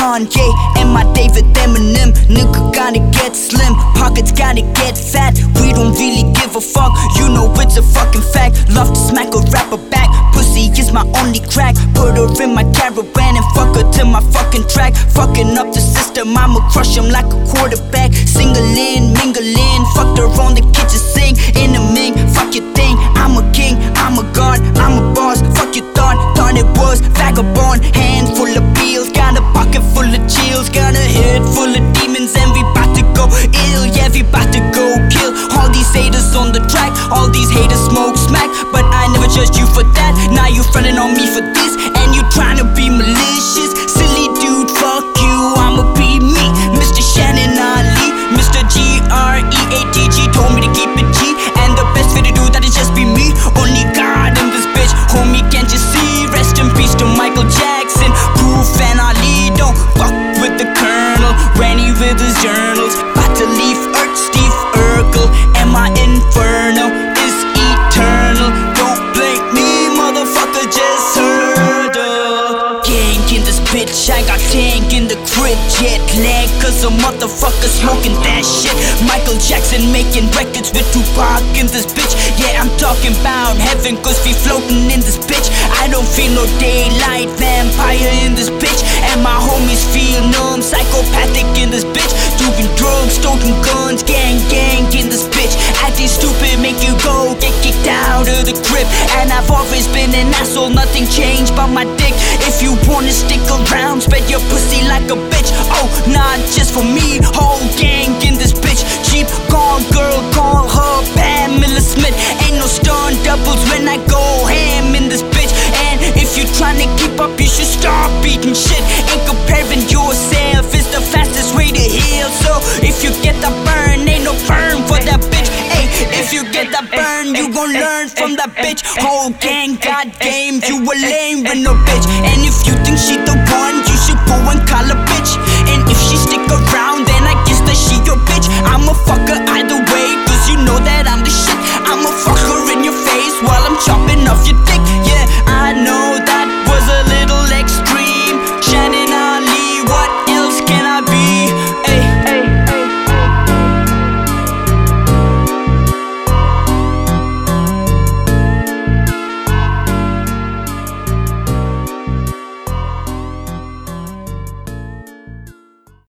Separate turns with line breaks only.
Kanye and my David Eminem. Nigga gotta get slim, pockets gotta get fat. We don't really give a fuck, you know it's a fucking fact. Love to smack a rapper back. Pussy is my only crack. Put her in my caravan and fuck her to my fucking track. Fucking up the system, I'ma crush him like a quarterback. Singling, mingling, fucked her on the kitchen smoke smack, but I never judged you for that. Now you frontin' on me for this, and you tryna be malicious. Silly dude, fuck you, I'ma be me. Mr. Shannon Ali, Mr. G R E A T G told me to keep it G, and the best way to do that is just be me. Only God in this bitch, homie, can't you see? Rest in peace to Michael Jackson, Proof and Ali. Don't fuck with the Colonel, Randy with his journals. About to leave Earth, Steve Urkel, tank in the crib, jet lag, cause a motherfucker smoking that shit. Michael Jackson making records with Tupac in this bitch. Yeah, I'm talking about heaven, cause we floating in this bitch. I don't feel no daylight, vampire in this bitch. And my homies feel numb, psychopathic in this bitch. Doing drugs, And I've always been an asshole, nothing changed but my dick. If you wanna stick around, spread your pussy like a bitch. Oh, not just for me, whole gang in this bitch. Cheap, call girl, call bitch. Whole gang got game. you a lame with no bitch. And if you think she the one, you should go and call a